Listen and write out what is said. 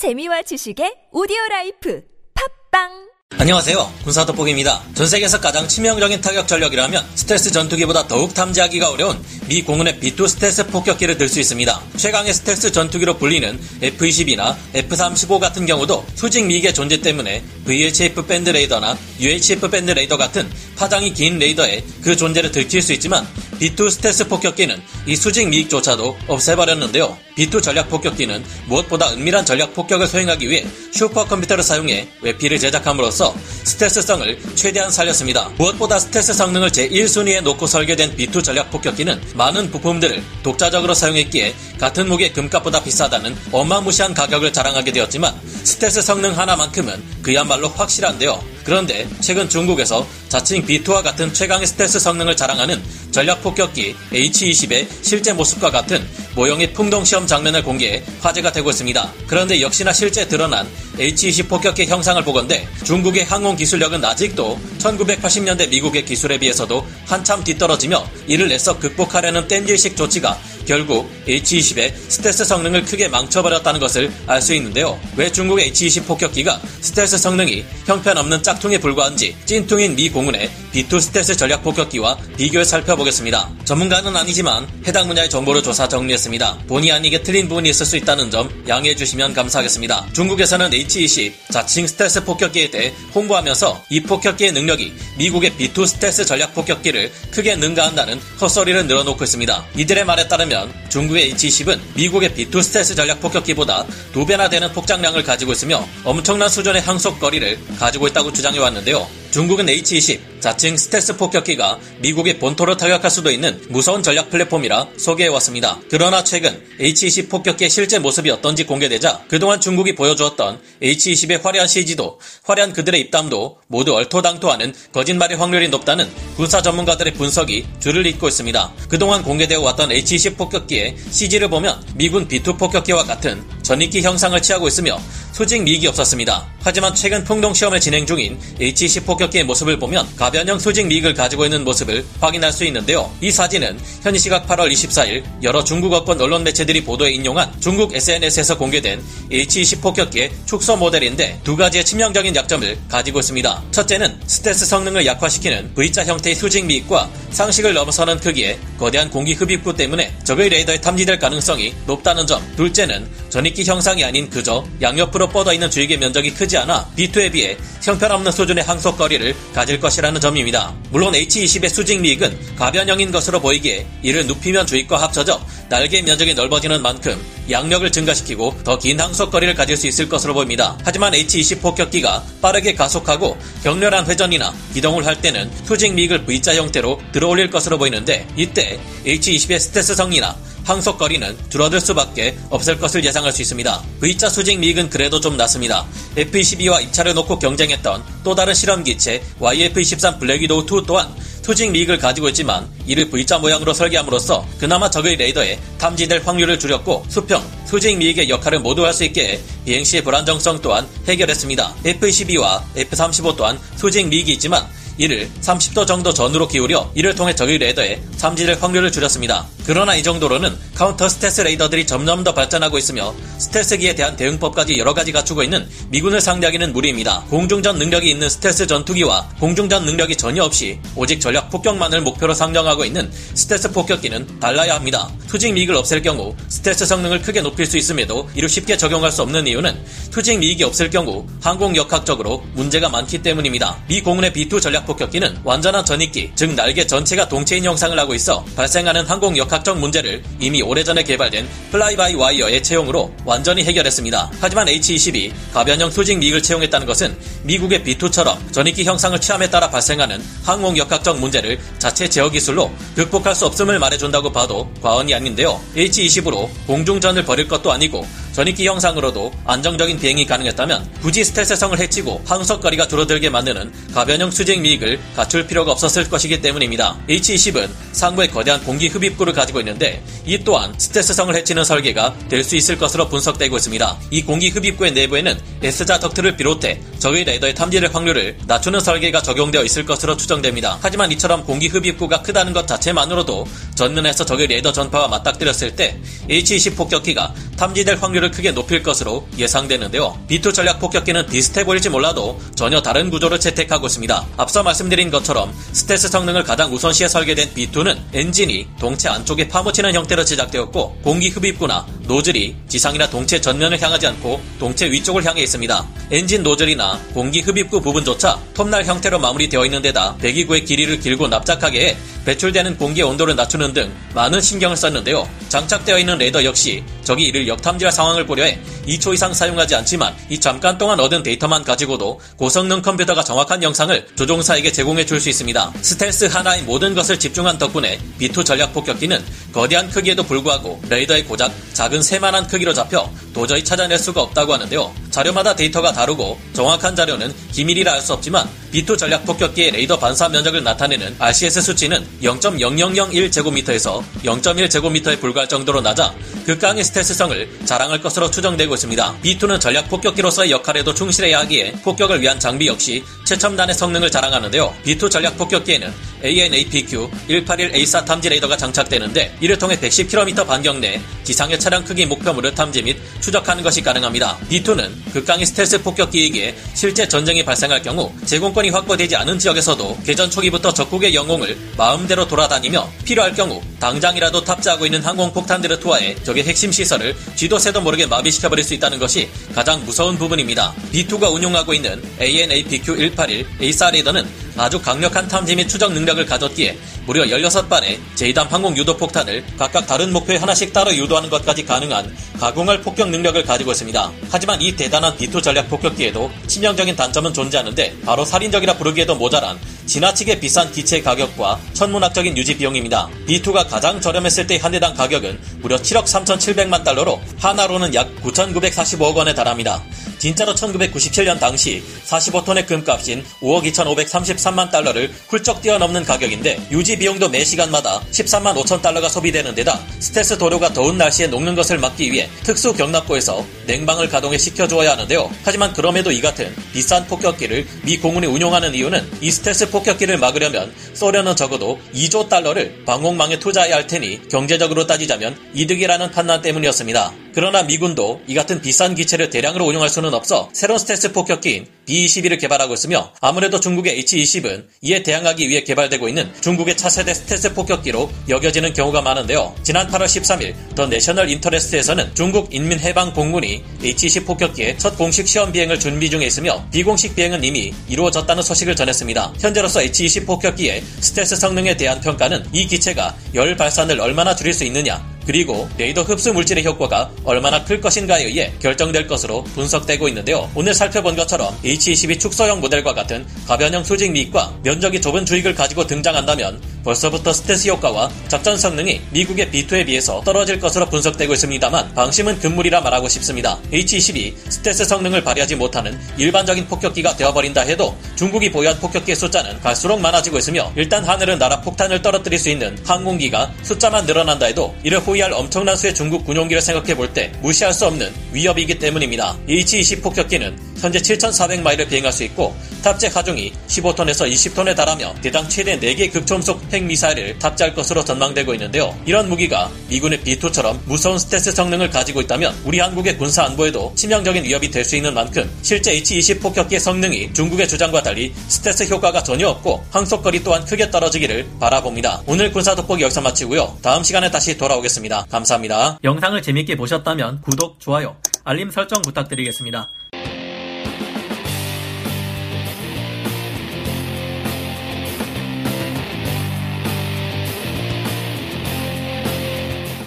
재미와 지식의 오디오 라이프 팟빵 안녕하세요. 군사 돋보기입니다. 전 세계에서 가장 치명적인 타격 전력이라면 스텔스 전투기보다 더욱 탐지하기가 어려운 미 공군의 B2 스텔스 폭격기를 들 수 있습니다. 최강의 스텔스 전투기로 불리는 F-22나 F-35 같은 경우도 수직 미익의 존재 때문에 VHF 밴드 레이더나 UHF 밴드 레이더 같은 파장이 긴 레이더에 그 존재를 들킬 수 있지만 B2 스텔스 폭격기는 이 수직 미익조차도 없애버렸는데요. B2 전략 폭격기는 무엇보다 은밀한 전략 폭격을 수행하기 위해 슈퍼컴퓨터를 사용해 외피를 제작함으로써 스텔스성을 최대한 살렸습니다. 무엇보다 스텔스 성능을 제1순위에 놓고 설계된 B2 전략 폭격기는 많은 부품들을 독자적으로 사용했기에 같은 무게 금값보다 비싸다는 어마무시한 가격을 자랑하게 되었지만 스텔스 성능 하나만큼은 그야말로 확실한데요. 그런데 최근 중국에서 자칭 B2와 같은 최강의 스텔스 성능을 자랑하는 전략 폭격기 H-20의 실제 모습과 같은 모형의 풍동 시험 장면을 공개해 화제가 되고 있습니다. 그런데 역시나 실제 드러난 H-20 폭격기 형상을 보건대 중국의 항공 기술력은 아직도 1980년대 미국의 기술에 비해서도 한참 뒤떨어지며 이를 애써 극복하려는 땜질식 조치가 결국 H-20의 스텔스 성능을 크게 망쳐버렸다는 것을 알 수 있는데요. 왜 중국의 H-20 폭격기가 스텔스 성능이 형편없는 짝퉁에 불과한지 찐퉁인 미 공군의 B2 스텔스 전략 폭격기와 비교해 살펴보겠습니다. 전문가는 아니지만 해당 분야의 정보를 조사 정리했습니다. 본의 아니게 틀린 부분이 있을 수 있다는 점 양해해 주시면 감사하겠습니다. 중국에서는 H-20 자칭 스텔스 폭격기에 대해 홍보하면서 이 폭격기의 능력이 미국의 B2 스텔스 전략 폭격기를 크게 능가한다는 헛소리를 늘어놓고 있습니다. 이들의 말에 따르면 중국의 H-20은 미국의 B2 스텔스 전략 폭격기보다 두 배나 되는 폭장량을 가지고 있으며 엄청난 수준의 항속거리를 가지고 있다고 주장해 왔는데요. 중국은 H-20 자칭 스텔스 폭격기가 미국의 본토를 타격할 수도 있는 무서운 전략 플랫폼이라 소개해왔습니다. 그러나 최근 H-20 폭격기의 실제 모습이 어떤지 공개되자 그동안 중국이 보여주었던 H-20의 화려한 CG도 화려한 그들의 입담도 모두 얼토당토하는 거짓말의 확률이 높다는 군사 전문가들의 분석이 줄을 잇고 있습니다. 그동안 공개되어 왔던 H-20 폭격기의 CG를 보면 미군 B-2 폭격기와 같은 전익기 형상을 취하고 있으며 수직 미익이 없었습니다. 하지만 최근 풍동 시험을 진행 중인 H-20 폭격기 의 모습을 보면 가변형 수직 미익을 가지고 있는 모습을 확인할 수 있는데요. 이 사진은 현지 시각 8월 24일 여러 중국어권 언론 매체들이 보도에 인용한 중국 SNS에서 공개된 H-20 폭격기의 축소 모델인데 두 가지의 치명적인 약점을 가지고 있습니다. 첫째는 스텔스 성능을 약화시키는 V자 형태의 수직 미익과 상식을 넘어서는 크기의 거대한 공기 흡입구 때문에 적의 레이더에 탐지될 가능성이 높다는 점. 둘째는 전익기 형상이 아닌 그저 양옆으로 뻗어 있는 주익의 면적이 크지 않아 B2에 비해 형편없는 수준의 항속거리를 가질 것이라는 점입니다. 물론 H-20의 수직 미익은 가변형인 것으로 보이기에 이를 눕히면 주익과 합쳐져 날개 면적이 넓어지는 만큼 양력을 증가시키고 더 긴 항속거리를 가질 수 있을 것으로 보입니다. 하지만 H-20 폭격기가 빠르게 가속하고 격렬한 회전이나 기동을 할 때는 수직 미익을 V자 형태로 들어올릴 것으로 보이는데 이때 H-20의 스텔스 성리나 항속거리는 줄어들 수밖에 없을 것을 예상할 수 있습니다. V자 수직 미익은 그래도 좀 낮습니다. F-22와 입찰을 놓고 경쟁했던 또 다른 실험기체 YF-23 블랙위도우2 또한 수직 미익을 가지고 있지만 이를 V자 모양으로 설계함으로써 그나마 적의 레이더에 탐지될 확률을 줄였고 수평, 수직 미익의 역할을 모두 할 수 있게 비행 시의 불안정성 또한 해결했습니다. F-22와 F-35 또한 수직 미익이 있지만 이를 30도 정도 전으로 기울여 이를 통해 적의 레이더에 탐지될 확률을 줄였습니다. 그러나 이 정도로는 counter stealth 레이더들이 점점 더 발전하고 있으며 스텔스기에 대한 대응법까지 여러 가지 갖추고 있는 미군을 상대하기는 무리입니다. 공중전 능력이 있는 스텔스 전투기와 공중전 능력이 전혀 없이 오직 전략 폭격만을 목표로 상정하고 있는 스텔스 폭격기는 달라야 합니다. 수직 미익을 없앨 경우 스텔스 성능을 크게 높일 수 있음에도 이를 쉽게 적용할 수 없는 이유는 수직 미익이 없을 경우 항공 역학적으로 문제가 많기 때문입니다. 미 공군의 B2 전략 폭격기는 완전한 전익기, 즉 날개 전체가 동체인 형상을 하고 있어 발생하는 항공 역학적 문제를 이미 오래전에 개발된 fly-by-wire의 채용으로 완전히 해결했습니다. 하지만 H-20이 가변형 수직 미익을 채용했다는 것은 미국의 B2처럼 전익기 형상을 취함에 따라 발생하는 항공 역학적 문제를 자체 제어 기술로 극복할 수 없음을 말해준다고 봐도 과언이 아닌데요. H-20으로 공중전을 벌일 것도 아니고 전익기 형상으로도 안정적인 비행이 가능했다면 굳이 스텔스 성을 해치고 항속거리가 줄어들게 만드는 가변형 수직 미익을 갖출 필요가 없었을 것이기 때문입니다. H-20은 상부에 거대한 공기 흡입구를 가지고 있는데 이 또한 스텔스성을 해치는 설계가 될 수 있을 것으로 분석되고 있습니다. 이 공기 흡입구의 내부에는 S자 덕트를 비롯해 적의 레이더의 탐지될 확률을 낮추는 설계가 적용되어 있을 것으로 추정됩니다. 하지만 이처럼 공기 흡입구가 크다는 것 자체만으로도 전면에서 적의 레이더 전파와 맞닥뜨렸을 때 H-20 폭격기가 탐지될 확률 효율을 크게 높일 것으로 예상되는데요. B2 전략 폭격기는 비슷해 보일지 몰라도 전혀 다른 구조를 채택하고 있습니다. 앞서 말씀드린 것처럼 스텔스 성능을 가장 우선시해 설계된 B2는 엔진이 동체 안쪽에 파묻히는 형태로 제작되었고 공기 흡입구나 노즐이 지상이나 동체 전면을 향하지 않고 동체 위쪽을 향해 있습니다. 엔진 노즐이나 공기 흡입구 부분조차 톱날 형태로 마무리되어 있는 데다 배기구의 길이를 길고 납작하게 해 배출되는 공기의 온도를 낮추는 등 많은 신경을 썼는데요. 장착되어 있는 레이더 역시 적이 이를 역탐지할 상황을 고려해 2초 이상 사용하지 않지만 이 잠깐 동안 얻은 데이터만 가지고도 고성능 컴퓨터가 정확한 영상을 조종사에게 제공해 줄 수 있습니다. 스텔스 하나의 모든 것을 집중한 덕분에 B2 전략 폭격기는 거대한 크기에도 불구하고 레이더에 고작 작은 새만한 크기로 잡혀 도저히 찾아낼 수가 없다고 하는데요. 자료마다 데이터가 다르고 정확한 자료는 기밀이라 알수 없지만 B2 전략 폭격기의 레이더 반사 면적을 나타내는 RCS 수치는 0.0001제곱미터에서 0.1제곱미터에 불과할 정도로 낮아 극강의 스텔스성을 자랑할 것으로 추정되고 있습니다. B2는 전략 폭격기로서의 역할에도 충실해야 하기에 폭격을 위한 장비 역시 최첨단의 성능을 자랑하는데요. B2 전략 폭격기에는 AN/APQ 181A4 탐지 레이더가 장착되는데 이를 통해 110km 반경 내 지상의 차량 크기 목표물을 탐지 및 추적하는 것이 가능합니다. B2는 극강의 스텔스 폭격기이기에 실제 전쟁이 발생할 경우 제공권이 확보되지 않은 지역에서도 개전 초기부터 적국의 영웅을 마음대로 돌아다니며 필요할 경우 당장이라도 탑재하고 있는 항공폭탄들을 투하해 적의 핵심 시설을 쥐도 새도 모르게 마비시켜버릴 수 있다는 것이 가장 무서운 부분입니다. B2가 운용하고 있는 AN/APQ-181 A4 레이더는 아주 강력한 탐지 및 추적 능력을 가졌기에 무려 16발의 제2단 항공 유도 폭탄을 각각 다른 목표에 하나씩 따로 유도하는 것까지 가능한 가공할 폭격 능력을 가지고 있습니다. 하지만 이 대단한 B2 전략 폭격기에도 치명적인 단점은 존재하는데 바로 살인적이라 부르기에도 모자란 지나치게 비싼 기체 가격과 천문학적인 유지 비용입니다. B2가 가장 저렴했을 때 한 대당 가격은 무려 7억 3,700만 달러로 하나로는 약 9,945억 원에 달합니다. 진짜로 1997년 당시 45톤의 금값인 5억 2,533만 달러를 훌쩍 뛰어넘는 가격인데 유지 비용도 매 시간마다 13만 5천 달러가 소비되는 데다 스텔스 도료가 더운 날씨에 녹는 것을 막기 위해 특수 격납고에서 냉방을 가동해 식혀주어야 하는데요. 하지만 그럼에도 이 같은 비싼 폭격기를 미 공군이 운용하는 이유는 이 스텔스 폭격기를 막으려면 소련은 적어도 2조 달러를 방공망에 투자해야 할 테니 경제적으로 따지자면 이득이라는 판단 때문이었습니다. 그러나 미군도 이 같은 비싼 기체를 대량으로 운용할 수는 없어 새로운 스텔스 폭격기인 B-21을 개발하고 있으며 아무래도 중국의 H-20은 이에 대항하기 위해 개발되고 있는 중국의 차세대 스텔스 폭격기로 여겨지는 경우가 많은데요. 지난 8월 13일 The National Interest에서는 중국 인민해방공군이 H-20 폭격기의 첫 공식 시험 비행을 준비 중에 있으며 비공식 비행은 이미 이루어졌다는 소식을 전했습니다. 현재로서 H-20 폭격기의 스텔스 성능에 대한 평가는 이 기체가 열 발산을 얼마나 줄일 수 있느냐 그리고 레이더 흡수 물질의 효과가 얼마나 클 것인가에 의해 결정될 것으로 분석되고 있는데요. 오늘 살펴본 것처럼 H-20이 축소형 모델과 같은 가변형 수직 미익과 면적이 좁은 주익을 가지고 등장한다면 벌써부터 스텔스 효과와 작전 성능이 미국의 B2에 비해서 떨어질 것으로 분석되고 있습니다만 방심은 금물이라 말하고 싶습니다. H-20이 스텔스 성능을 발휘하지 못하는 일반적인 폭격기가 되어버린다 해도 중국이 보유한 폭격기의 숫자는 갈수록 많아지고 있으며 일단 하늘은 나라 폭탄을 떨어뜨릴 수 있는 항공기가 숫자만 늘어난다 해도 이를 호위할 엄청난 수의 중국 군용기를 생각해 볼 때 무시할 수 없는 위협이기 때문입니다. H-20 폭격기는 현재 7,400마일을 비행할 수 있고 탑재 하중이 15톤에서 20톤에 달하며 대당 최대 4개 극초음속 핵미사일을 탑재할 것으로 전망되고 있는데요. 이런 무기가 미군의 B2처럼 무서운 스텔스 성능을 가지고 있다면 우리 한국의 군사 안보에도 치명적인 위협이 될 수 있는 만큼 실제 H-20 폭격기의 성능이 중국의 주장과 달리 스텔스 효과가 전혀 없고 항속거리 또한 크게 떨어지기를 바라봅니다. 오늘 군사 돋보기 여기서 마치고요. 다음 시간에 다시 돌아오겠습니다. 감사합니다. 영상을 재밌게 보셨다면 구독, 좋아요, 알림 설정 부탁드리겠습니다.